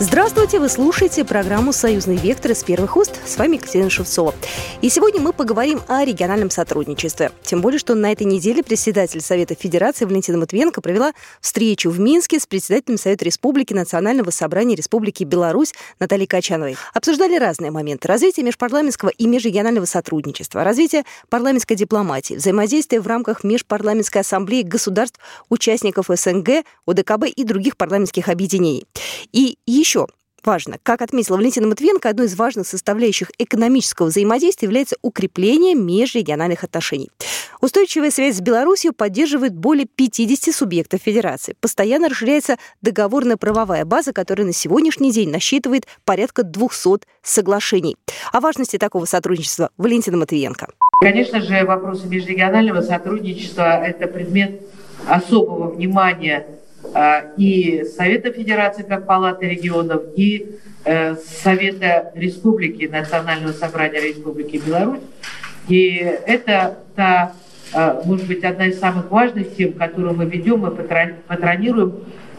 Здравствуйте, вы слушаете программу «Союзный вектор» из первых уст. С вами Екатерина Шевцова. И сегодня мы поговорим о региональном сотрудничестве. Тем более, что на этой неделе председатель Совета Федерации Валентина Матвиенко провела встречу в Минске с председателем Совета Республики Национального собрания Республики Беларусь Натальей Качановой. Обсуждали разные моменты. Развитие межпарламентского и межрегионального сотрудничества, развитие парламентской дипломатии, взаимодействие в рамках Межпарламентской ассамблеи государств, участников СНГ, ОДКБ и других парламентских объединений. И еще еще важно. Как отметила Валентина Матвенко, одной из важных составляющих экономического взаимодействия является укрепление межрегиональных отношений. Устойчивая связь с Беларусью поддерживает более 50 субъектов Федерации. Постоянно расширяется договорная правовая база, которая на сегодняшний день насчитывает порядка 200 соглашений. О важности такого сотрудничества Валентина Матвиенко. Конечно же, вопросы межрегионального сотрудничества – это предмет особого внимания и Совета Федерации как Палаты регионов, и э, Совета Республики, Национального собрания Республики Беларусь. И это та, а, может быть, одна из самых важных тем, которую мы ведем и патронируем.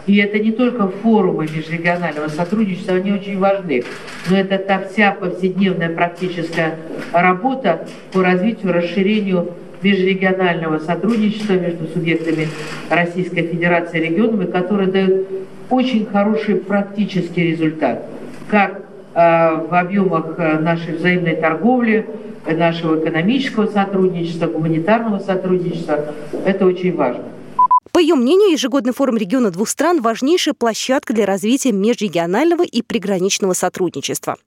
И это не только форумы межрегионального сотрудничества, они очень важны, но это та вся повседневная практическая работа по развитию, расширению межрегионального сотрудничества между субъектами Российской Федерации и регионами, которые дают очень хороший практический результат, как э, в объемах э, нашей взаимной торговли, нашего экономического сотрудничества, гуманитарного сотрудничества. Это очень важно. По ее мнению, ежегодный форум региона двух стран – важнейшая площадка для развития межрегионального и приграничного сотрудничества.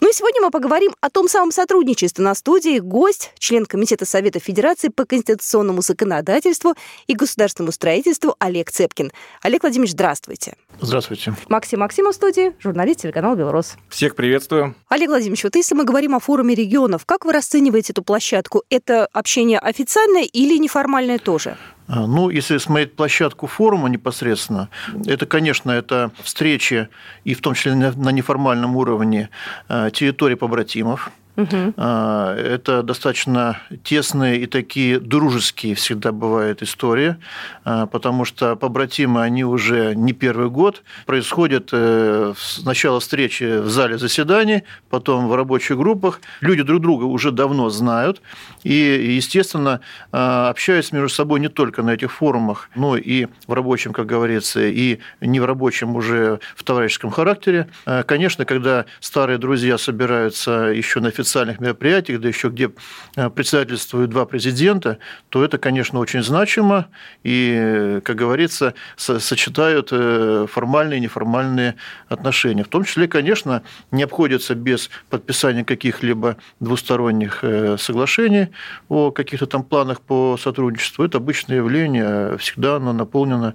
Ну и сегодня мы поговорим о том самом сотрудничестве. На студии гость, член Комитета Совета Федерации по конституционному законодательству и государственному строительству Олег Цепкин. Олег Владимирович, здравствуйте. Здравствуйте. Максим Максимов в студии, журналист телеканала «Белрос». Всех приветствую. Олег Владимирович, вот если мы говорим о форуме регионов, как вы расцениваете эту площадку? Это общение официальное или неформальное тоже? А, ну, если смотреть площадку форума непосредственно, это, конечно, это встречи, и в том числе на неформальном уровне, а, территории побратимов, Угу. Это достаточно тесные и такие дружеские всегда бывают истории, а, потому что побратимы, они уже не первый год. Происходят э, сначала встречи в зале заседаний, потом в рабочих группах. Люди друг друга уже давно знают и, естественно, а, общаются между собой не только на этих форумах, но и в рабочем, как говорится, и не в рабочем уже в товарищеском характере. Конечно, когда старые друзья собираются еще на официальном официальных мероприятиях, да еще где э, председательствуют два президента, то это, конечно, очень значимо и, как говорится, сочетают э, формальные и неформальные отношения. В том числе, конечно, не обходится без подписания каких-либо двусторонних э, соглашений о каких-то там планах по сотрудничеству. Это обычное явление, всегда оно наполнено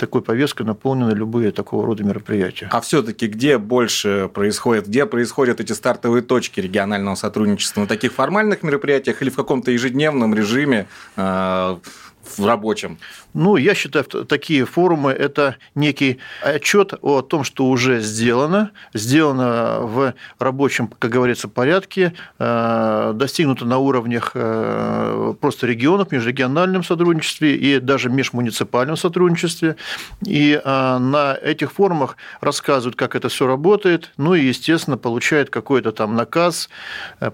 такой повесткой наполнены любые такого рода мероприятия. А все-таки где больше происходит, где происходят эти стартовые точки регионального сотрудничества? На таких формальных мероприятиях или в каком-то ежедневном режиме э, в рабочем? Ну, я считаю, такие форумы – это некий отчет о том, что уже сделано, сделано в рабочем, как говорится, порядке, э, достигнуто на уровнях э, просто регионов, межрегиональном сотрудничестве и даже межмуниципальном сотрудничестве. И э, на этих форумах рассказывают, как это все работает, ну и, естественно, получают какой-то там наказ,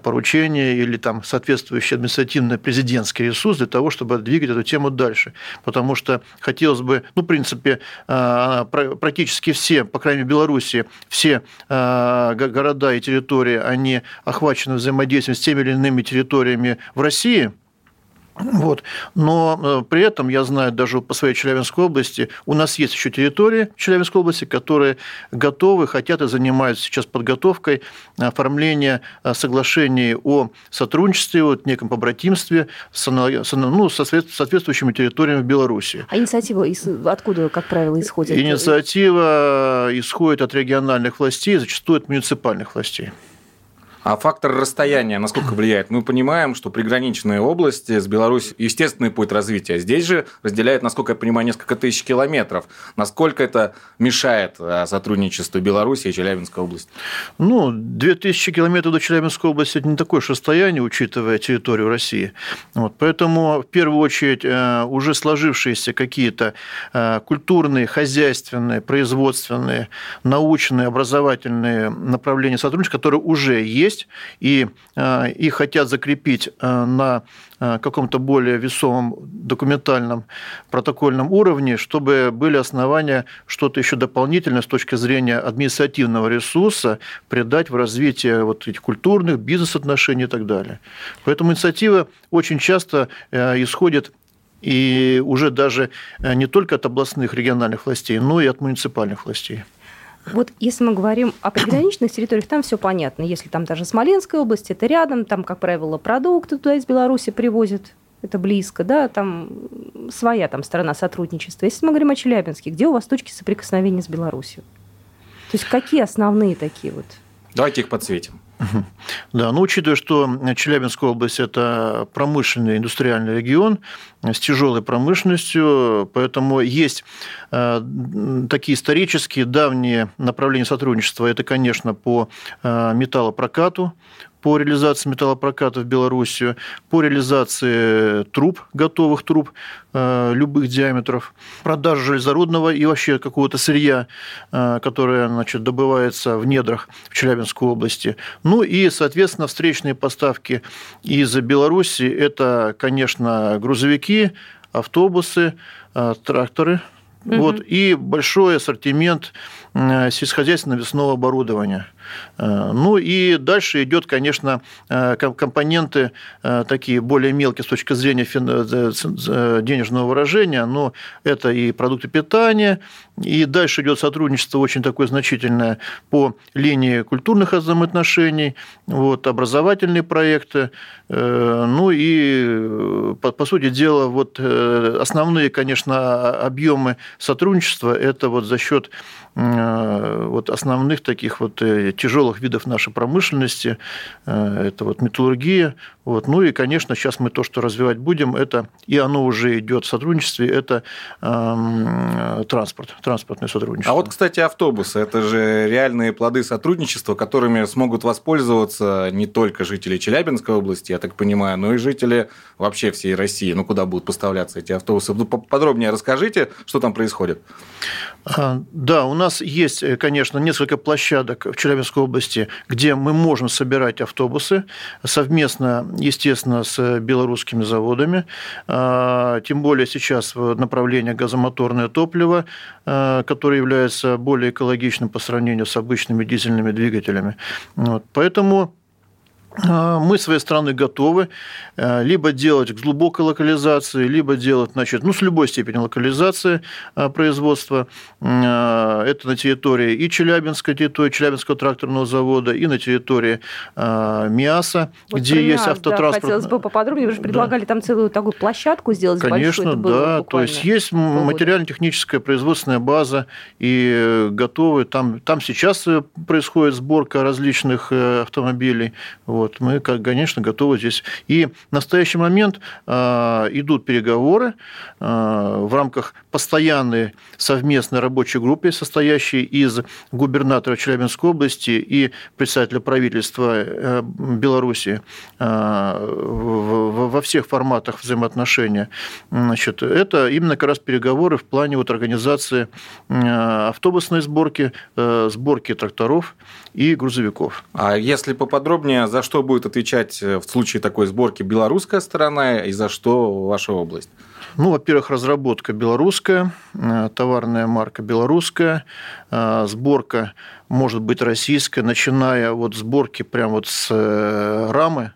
поручение или там соответствующий административный президентский ресурс для того, чтобы двигать эту тему дальше. Потому что хотелось бы, ну, в принципе, а, практически все, по крайней мере, в Беларуси, все а, города и территории, они охвачены взаимодействием с теми или иными территориями в России – вот. Но э, при этом я знаю даже по своей Челябинской области, у нас есть еще территории в Челябинской области, которые готовы, хотят и занимаются сейчас подготовкой оформления э, соглашений о сотрудничестве, о неком побратимстве с, ну, со соответствующими территориями в Беларуси. А инициатива откуда, как правило, исходит? Инициатива исходит от региональных властей, зачастую от муниципальных властей. А фактор расстояния насколько влияет? Мы понимаем, что приграничные области с Беларусью естественный путь развития. Здесь же разделяет, насколько я понимаю, несколько тысяч километров. Насколько это мешает э, сотрудничеству Беларуси и Челябинской области? Ну, 2000 километров до Челябинской области – это не такое уж расстояние, учитывая территорию России. Вот, поэтому, в первую очередь, э, уже сложившиеся какие-то э, культурные, хозяйственные, производственные, научные, образовательные направления сотрудничества, которые уже есть, есть, и э, их хотят закрепить э, на э, каком-то более весомом документальном протокольном уровне, чтобы были основания что-то еще дополнительное с точки зрения административного ресурса придать в развитие вот этих культурных, бизнес-отношений и так далее. Поэтому инициатива очень часто исходит и уже даже не только от областных региональных властей, но и от муниципальных властей. Вот если мы говорим о приграничных территориях, там все понятно. Если там даже Смоленская область, это рядом, там, как правило, продукты туда из Беларуси привозят, это близко, да, там своя там сторона сотрудничества. Если мы говорим о Челябинске, где у вас точки соприкосновения с Беларусью? То есть какие основные такие вот? Давайте их подсветим. Да, но учитывая, что Челябинская область – это промышленный индустриальный регион с тяжелой промышленностью, поэтому есть э, такие исторические давние направления сотрудничества. Это, конечно, по э, металлопрокату, по реализации металлопроката в Белоруссию, по реализации труб, готовых труб э, любых диаметров, продажу железорудного и вообще какого-то сырья, э, которое значит, добывается в недрах в Челябинской области. Ну и, соответственно, встречные поставки из Беларуси – это, конечно, грузовики, автобусы, э, тракторы, угу. вот, и большой ассортимент сельскохозяйственного весного оборудования – Э, ну и дальше идет, конечно, э, компоненты э, такие более мелкие с точки зрения денежного выражения, но это и продукты питания, и дальше идет сотрудничество очень такое значительное по линии культурных взаимоотношений, вот, образовательные проекты, ну и, по, по сути дела, вот основные, конечно, объемы сотрудничества – это вот за счет вот основных таких вот тяжелых видов нашей промышленности, э, это вот металлургия. Вот. Ну и, конечно, сейчас мы то, что развивать будем, это, и оно уже идет в сотрудничестве, это э, транспорт, транспортное сотрудничество. А вот, кстати, автобусы, это же реальные плоды сотрудничества, которыми смогут воспользоваться не только жители Челябинской области, я так понимаю, но и жители вообще всей России. Ну, куда будут поставляться эти автобусы? Подробнее расскажите, что там происходит. А, да, у нас есть, э, конечно, несколько площадок в Челябинской области, где мы можем собирать автобусы совместно, естественно, с белорусскими заводами. А, тем более сейчас в направлении газомоторное топливо, а, которое является более экологичным по сравнению с обычными дизельными двигателями. Поэтому мы, с своей стороны, готовы а, либо делать к глубокой локализации, либо делать значит, ну, с любой степенью локализации а, производства. Это на территории и Челябинской территории, Челябинского тракторного завода, и на территории МИАСа, вот где есть МИАС, автотранспорт. Да, хотелось бы поподробнее, вы же предлагали да. там целую такую площадку сделать Конечно, большую. да. То есть есть материально-техническая производственная база, и готовы. Там, там сейчас происходит сборка различных э, автомобилей. Вот вот, мы, конечно, готовы здесь. И в настоящий момент а, идут переговоры а, в рамках постоянной совместной рабочей группы, состоящей из губернатора Челябинской области и представителя правительства э, Беларуси а, во всех форматах взаимоотношения. Значит, это именно как раз переговоры в плане вот организации автобусной сборки, э, сборки тракторов и грузовиков. А если поподробнее, за что будет отвечать э, в случае такой сборки белорусская сторона и за что ваша область? Ну, во-первых, разработка белорусская, э, товарная марка белорусская, э, сборка может быть российская, начиная от сборки прямо вот с рамы,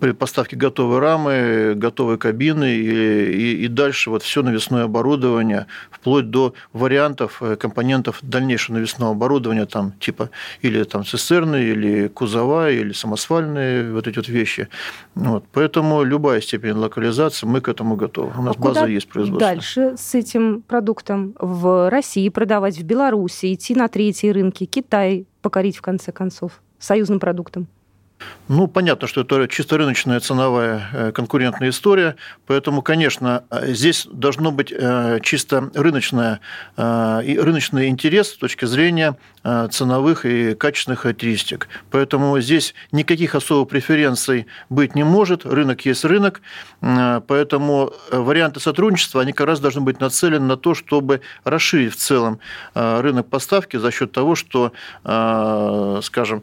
при поставке готовой рамы, готовой кабины и, и, и дальше вот все навесное оборудование, вплоть до вариантов э, компонентов дальнейшего навесного оборудования, там типа или там цистерны, или кузова, или самосвальные вот эти вот вещи. Вот. Поэтому любая степень локализации, мы к этому готовы. У нас а база есть производства. Дальше с этим продуктом в России продавать, в Беларуси, идти на третьи рынки, Китай покорить в конце концов союзным продуктам? Ну, понятно, что это чисто рыночная ценовая э, конкурентная история, поэтому, конечно, э, здесь должно быть э, чисто рыночная, и рыночный интерес с точки зрения ценовых и качественных характеристик. Поэтому здесь никаких особых преференций быть не может, рынок есть рынок, поэтому варианты сотрудничества, они как раз должны быть нацелены на то, чтобы расширить в целом рынок поставки за счет того, что, скажем,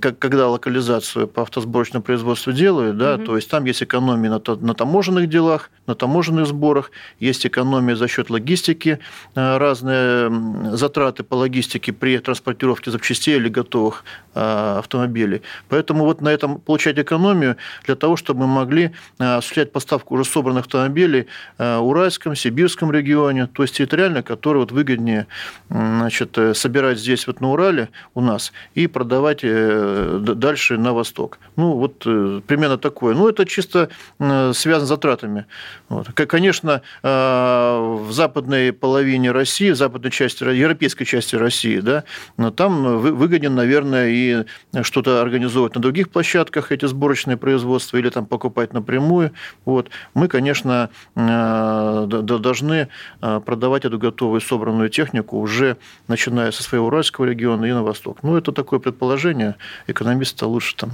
когда локализация реализацию по автосборочному производству делают, да, угу. то есть там есть экономия на, на таможенных делах, на таможенных сборах, есть экономия за счет логистики, э, разные затраты по логистике при транспортировке запчастей или готовых э, автомобилей. Поэтому вот на этом получать экономию для того, чтобы мы могли э, осуществлять поставку уже собранных автомобилей в Уральском, Сибирском регионе, то есть территориально, которые вот выгоднее значит, собирать здесь вот на Урале у нас и продавать дальше на восток. Ну, вот примерно такое. Ну, это чисто связано с затратами. Вот. Конечно, э, в западной половине России, западной части, европейской части России, да, но там выгоден, наверное, и что-то организовывать на других площадках, эти сборочные производства, или там покупать напрямую. Вот. Мы, конечно, э, должны э, продавать эту готовую собранную технику уже начиная со своего Уральского региона и на восток. Ну, это такое предположение. Экономисты лучше там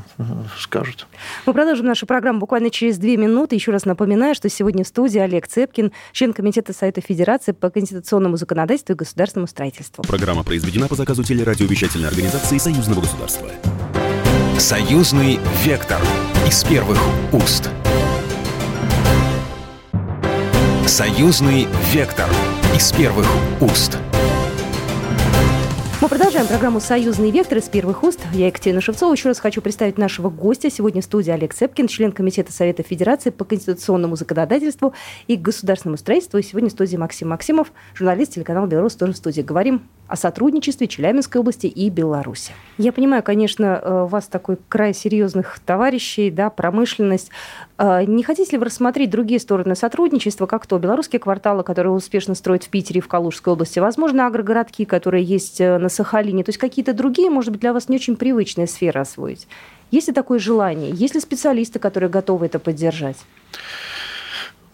скажут. Мы продолжим нашу программу буквально через две минуты. Еще раз напоминаю, что сегодня в студии Олег Цепкин, член Комитета Совета Федерации по конституционному законодательству и государственному строительству. Программа произведена по заказу телерадиовещательной организации Союзного государства. Союзный вектор из первых уст. Союзный вектор из первых уст. Мы продолжаем программу «Союзный вектор» из первых уст. Я Екатерина Шевцова. Еще раз хочу представить нашего гостя. Сегодня в студии Олег Цепкин, член Комитета Совета Федерации по конституционному законодательству и государственному строительству. И сегодня в студии Максим Максимов, журналист телеканала «Беларусь», тоже в студии. Говорим о сотрудничестве Челябинской области и Беларуси. Я понимаю, конечно, э, у вас такой край серьезных товарищей, да, промышленность. Э, не хотите ли вы рассмотреть другие стороны сотрудничества, как то белорусские кварталы, которые успешно строят в Питере и в Калужской области, возможно, агрогородки, которые есть э, на Сахалине, то есть какие-то другие, может быть, для вас не очень привычные сферы освоить? Есть ли такое желание? Есть ли специалисты, которые готовы это поддержать?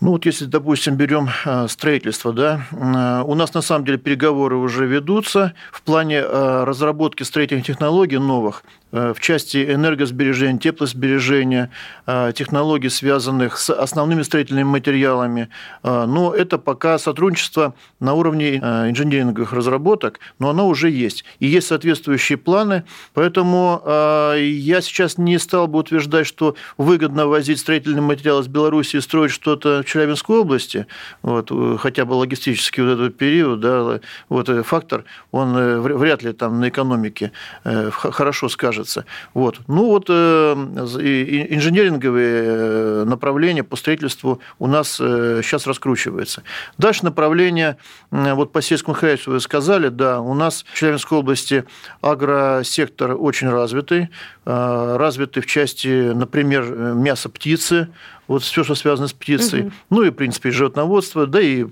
Ну вот если, допустим, берем э, строительство, да, э, у нас на самом деле переговоры уже ведутся в плане э, разработки строительных технологий новых. Э, в части энергосбережения, теплосбережения, э, технологий, связанных с основными строительными материалами. Э, но это пока сотрудничество на уровне инженеринговых разработок, но оно уже есть. И есть соответствующие планы, поэтому я сейчас не стал бы утверждать, что выгодно возить строительный материал из Беларуси и строить что-то в Челябинской области, вот, хотя бы логистический вот этот период, да, вот, фактор, он вряд ли там на экономике хорошо скажет кажется. Вот. Ну вот э, инженеринговые э, направления по строительству у нас сейчас э, раскручиваются. Дальше направление, вот по сельскому хозяйству вы сказали, да, у нас в Челябинской области агросектор очень развитый, развитый в части, например, мяса птицы, вот все, что связано с птицей, угу. ну и, в принципе, животноводство, да и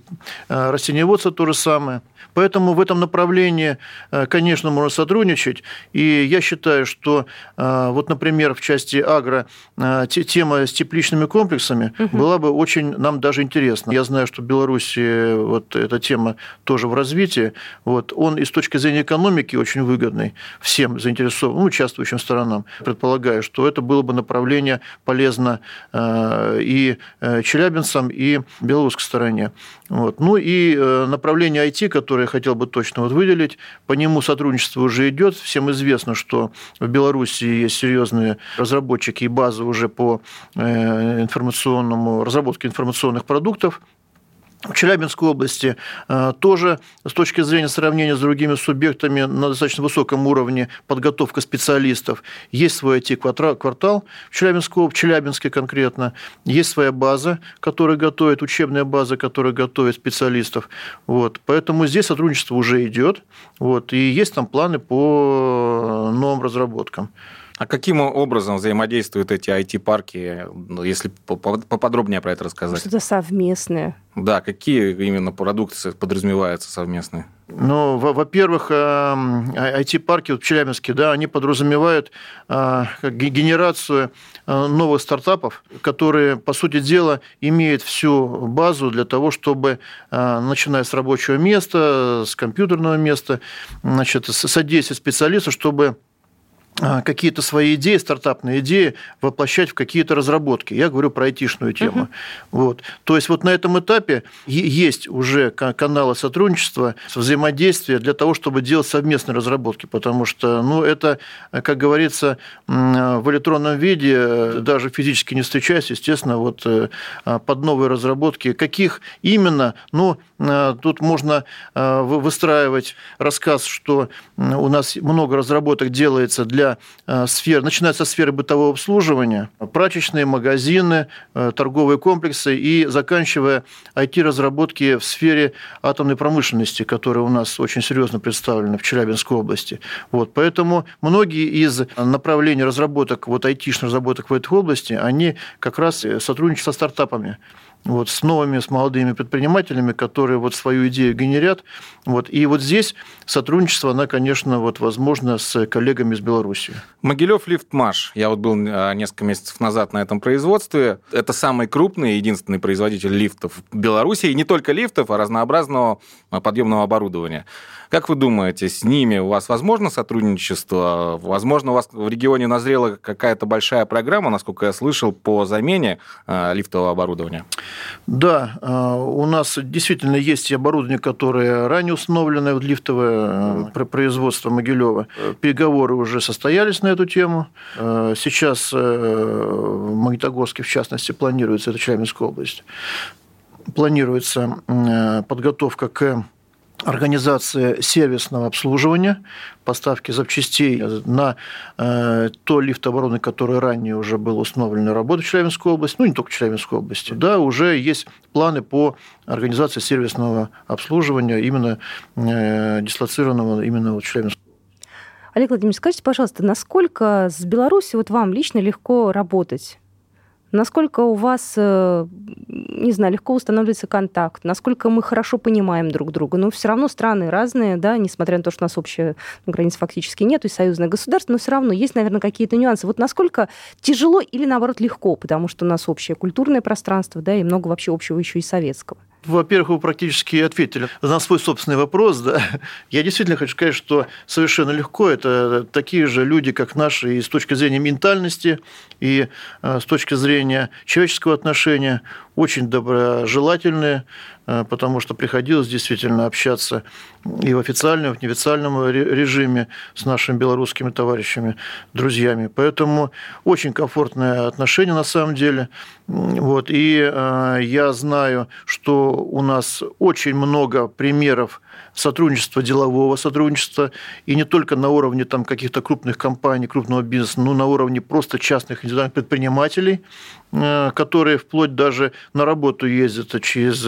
растениеводство то же самое. Поэтому в этом направлении, э, конечно, можно сотрудничать. И я считаю, что э, вот, например, в части агро э, тема с тепличными комплексами угу. была бы очень нам даже интересна. Я знаю, что в Беларуси вот эта тема тоже в развитии. Вот. Он и с точки зрения экономики очень выгодный всем заинтересованным, ну, участвующим сторонам. Предполагаю, что это было бы направление полезно и челябинцам, и белорусской стороне. Вот. Ну и направление IT, которое хотел бы точно вот выделить. По нему сотрудничество уже идет. Всем известно, что в Беларуси есть серьезные разработчики и базы уже по э, информационному разработке информационных продуктов в Челябинской области э, тоже с точки зрения сравнения с другими субъектами на достаточно высоком уровне подготовка специалистов. Есть свой IT-квартал в, Челябинской, в Челябинске конкретно, есть своя база, которая готовит, учебная база, которая готовит специалистов. Вот. Поэтому здесь сотрудничество уже идет, вот, и есть там планы по новым разработкам. А каким образом взаимодействуют эти IT-парки, ну, если поподробнее про это рассказать? Что-то совместное. Да, какие именно продукты подразумеваются совместные? Ну, во-первых, IT-парки вот в Челябинске, да, они подразумевают а, генерацию а, новых стартапов, которые, по сути дела, имеют всю базу для того, чтобы, а, начиная с рабочего места, с компьютерного места, значит, содействовать специалисту, чтобы а, какие-то свои идеи, стартапные идеи воплощать в какие-то разработки. Я говорю про айтишную тему. Uh-huh. Вот. То есть вот на этом этапе есть уже каналы сотрудничества, взаимодействия для того, чтобы делать совместные разработки, потому что ну, это, как говорится, в электронном виде, даже физически не встречаясь, естественно, вот э, под новые разработки, каких именно, ну, э, тут можно э, выстраивать рассказ, что у нас много разработок делается для Э, сфер, начиная со сферы бытового обслуживания, прачечные, магазины, э, торговые комплексы и заканчивая IT-разработки в сфере атомной промышленности, которая у нас очень серьезно представлена в Челябинской области. Вот, поэтому многие из направлений разработок, вот IT-шных разработок в этой области, они как раз сотрудничают со стартапами вот, с новыми, с молодыми предпринимателями, которые вот свою идею генерят. Вот. И вот здесь сотрудничество, она, конечно, вот, возможно, с коллегами из Беларуси. Могилев Лифтмаш. Я вот был а, несколько месяцев назад на этом производстве. Это самый крупный, единственный производитель лифтов в Беларуси. И не только лифтов, а разнообразного а, подъемного оборудования. Как вы думаете, с ними у вас возможно сотрудничество? Возможно, у вас в регионе назрела какая-то большая программа, насколько я слышал, по замене а, лифтового оборудования? Да, а, у нас действительно есть оборудование, которое ранее установлено в лифтовое э, производство Могилева. Переговоры уже состоялись на эту тему. Э, сейчас э, в Магнитогорске, в частности, планируется, это Челябинская область, планируется подготовка к организация сервисного обслуживания, поставки запчастей на э, то лифтоборудование, которое ранее уже было установлено работой в Челябинской области, ну не только в Челябинской области, да, уже есть планы по организации сервисного обслуживания именно э, дислоцированного именно вот в Челябинской Олег Владимирович, скажите, пожалуйста, насколько с Беларусью вот вам лично легко работать? Насколько у вас, э, не знаю, легко устанавливается контакт, насколько мы хорошо понимаем друг друга. Но все равно страны разные, да, несмотря на то, что у нас общая ну, границ фактически нет, и союзное государство, но все равно есть, наверное, какие-то нюансы. Вот насколько тяжело или, наоборот, легко, потому что у нас общее культурное пространство, да, и много вообще общего еще и советского. Во-первых, вы практически ответили на свой собственный вопрос. Да. Я действительно хочу сказать, что совершенно легко. Это такие же люди, как наши, и с точки зрения ментальности, и э, с точки зрения человеческого отношения, очень доброжелательные, потому что приходилось действительно общаться и в официальном, и в неофициальном режиме с нашими белорусскими товарищами, друзьями. Поэтому очень комфортное отношение на самом деле. Вот. И э, я знаю, что у нас очень много примеров сотрудничества, делового сотрудничества, и не только на уровне там, каких-то крупных компаний, крупного бизнеса, но на уровне просто частных индивидуальных предпринимателей, э, которые вплоть даже на работу ездят через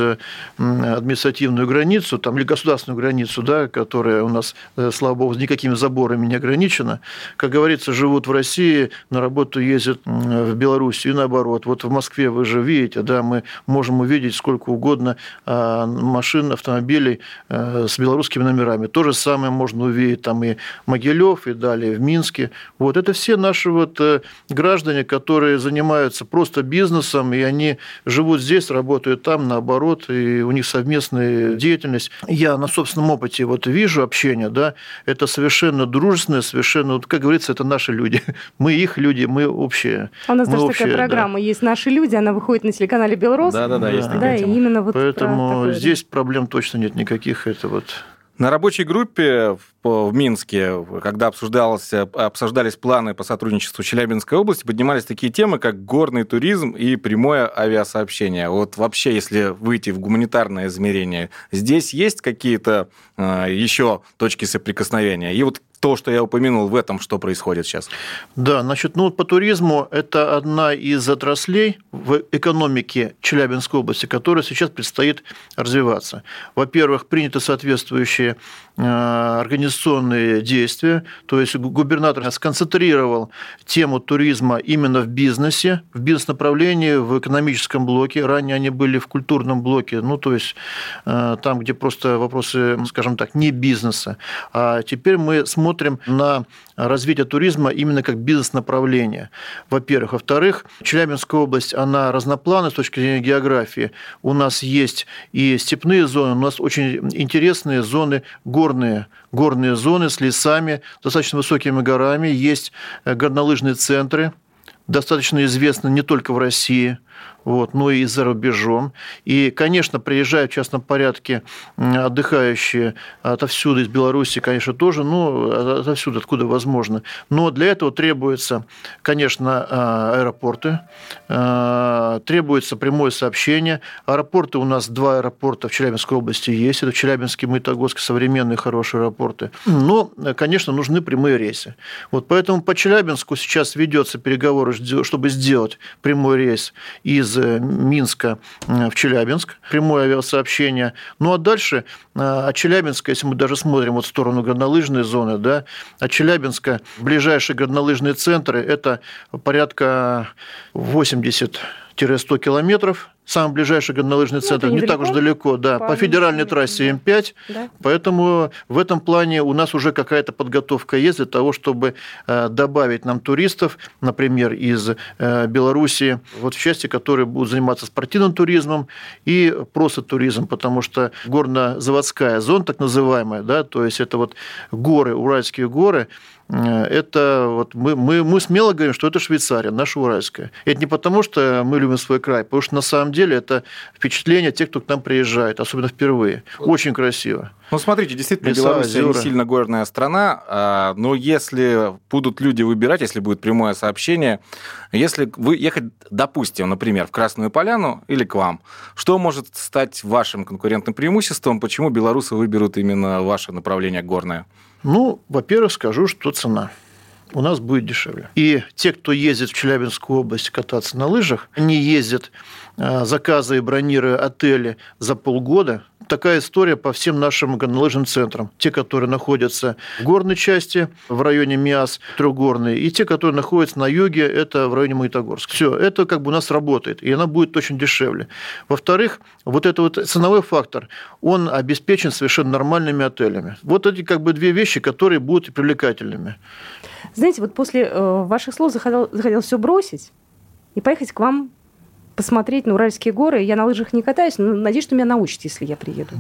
административную границу там, или государственную границу, да, которая у нас, э, слава богу, никакими заборами не ограничена. Как говорится, живут в России, на работу ездят в Беларусь и наоборот. Вот в Москве вы же видите, да, мы можем увидеть сколько угодно а, машин, автомобилей э, с белорусскими номерами. То же самое можно увидеть там и Могилев, и далее в Минске. Вот это все наши вот э, граждане, которые занимаются просто бизнесом, и они живут здесь, работают там, наоборот, и у них совместная деятельность. Я на собственном опыте вот вижу общение, да, это совершенно дружественное, совершенно, вот, как говорится, это наши люди. Мы их люди, мы общие. А у нас мы даже общие, такая программа да. есть «Наши люди», она выходит на телеканале «Белрос». Да-да-да, есть Да, и именно вот Поэтому здесь проблем точно нет никаких, это вот на рабочей группе в Минске, когда обсуждалось, обсуждались планы по сотрудничеству Челябинской области, поднимались такие темы, как горный туризм и прямое авиасообщение. Вот вообще, если выйти в гуманитарное измерение, здесь есть какие-то э, еще точки соприкосновения? И вот то, что я упомянул, в этом что происходит сейчас? Да, значит, ну по туризму это одна из отраслей в экономике Челябинской области, которая сейчас предстоит развиваться. Во-первых, приняты соответствующие э, организационные действия, то есть губернатор сконцентрировал тему туризма именно в бизнесе, в бизнес-направлении, в экономическом блоке. Ранее они были в культурном блоке, ну то есть э, там, где просто вопросы, скажем так, не бизнеса. А теперь мы смотрим смотрим на развитие туризма именно как бизнес-направление, во-первых. Во-вторых, Челябинская область, она разнопланная с точки зрения географии. У нас есть и степные зоны, у нас очень интересные зоны горные, горные зоны с лесами, достаточно высокими горами, есть горнолыжные центры, достаточно известны не только в России – вот, но и за рубежом. И, конечно, приезжают в частном порядке отдыхающие отовсюду, из Беларуси, конечно, тоже, ну, отовсюду, откуда возможно. Но для этого требуется, конечно, а, аэропорты, а, требуется прямое сообщение. Аэропорты у нас два аэропорта в Челябинской области есть. Это Челябинский, Магнитогорск, современные хорошие аэропорты. Но, конечно, нужны прямые рейсы. Вот поэтому по Челябинску сейчас ведется переговоры, чтобы сделать прямой рейс из э, Минска в Челябинск, прямое авиасообщение. Ну а дальше э, от Челябинска, если мы даже смотрим вот в сторону горнолыжной зоны, да, от Челябинска ближайшие горнолыжные центры – это порядка 80 100 километров. Самый ближайший горнолыжный ну, центр ну, не так уж далеко, да, по, по федеральной трассе М5. Да. Поэтому в этом плане у нас уже какая-то подготовка есть для того, чтобы э, добавить нам туристов, например, из э, Белоруссии, вот в части, которые будут заниматься спортивным туризмом и просто туризмом, потому что горно-заводская зона, так называемая, да, то есть это вот горы, Уральские горы, это вот мы, мы, мы смело говорим, что это Швейцария, наша уральская. Это не потому, что мы любим свой край, потому что на самом деле это впечатление тех, кто к нам приезжает, особенно впервые. Очень красиво. Ну, смотрите, действительно, Леса, Беларусь не сильно горная страна, а, но если будут люди выбирать, если будет прямое сообщение, если вы ехать, допустим, например, в Красную Поляну или к вам, что может стать вашим конкурентным преимуществом, почему белорусы выберут именно ваше направление горное? Ну, во-первых, скажу, что цена у нас будет дешевле. И те, кто ездит в Челябинскую область кататься на лыжах, они ездят, а, заказывая бронируя отели за полгода, такая история по всем нашим горнолыжным центрам. Те, которые находятся в горной части, в районе Миас, трехгорной, и те, которые находятся на юге, это в районе Магнитогорска. Все, это как бы у нас работает, и она будет очень дешевле. Во-вторых, вот этот вот ценовой фактор, он обеспечен совершенно нормальными отелями. Вот эти как бы две вещи, которые будут привлекательными. Знаете, вот после э, ваших слов захотел, захотел все бросить и поехать к вам посмотреть на Уральские горы. Я на лыжах не катаюсь, но надеюсь, что меня научите, если я приеду.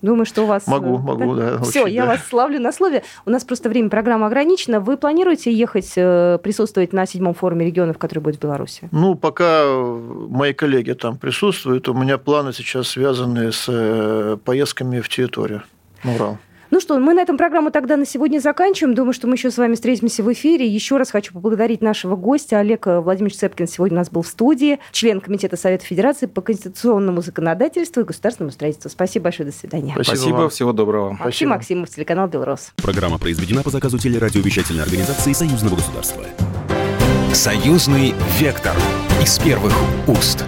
Думаю, что у вас... Могу, э, могу, да. да Все, я да. вас славлю на слове. У нас просто время программы ограничено. Вы планируете ехать, э, присутствовать на седьмом форуме регионов, который будет в Беларуси? Ну, пока мои коллеги там присутствуют, у меня планы сейчас связаны с э, поездками в территорию Урал. Ну что, мы на этом программу тогда на сегодня заканчиваем. Думаю, что мы еще с вами встретимся в эфире. Еще раз хочу поблагодарить нашего гостя. Олег Владимирович Цепкин сегодня у нас был в студии, член Комитета Совета Федерации по конституционному законодательству и государственному строительству. Спасибо большое, до свидания. Спасибо, Спасибо всего доброго. Максим Спасибо. Максимов, телеканал «Белрос». Программа произведена по заказу телерадиовещательной организации Союзного государства. Союзный вектор из первых уст.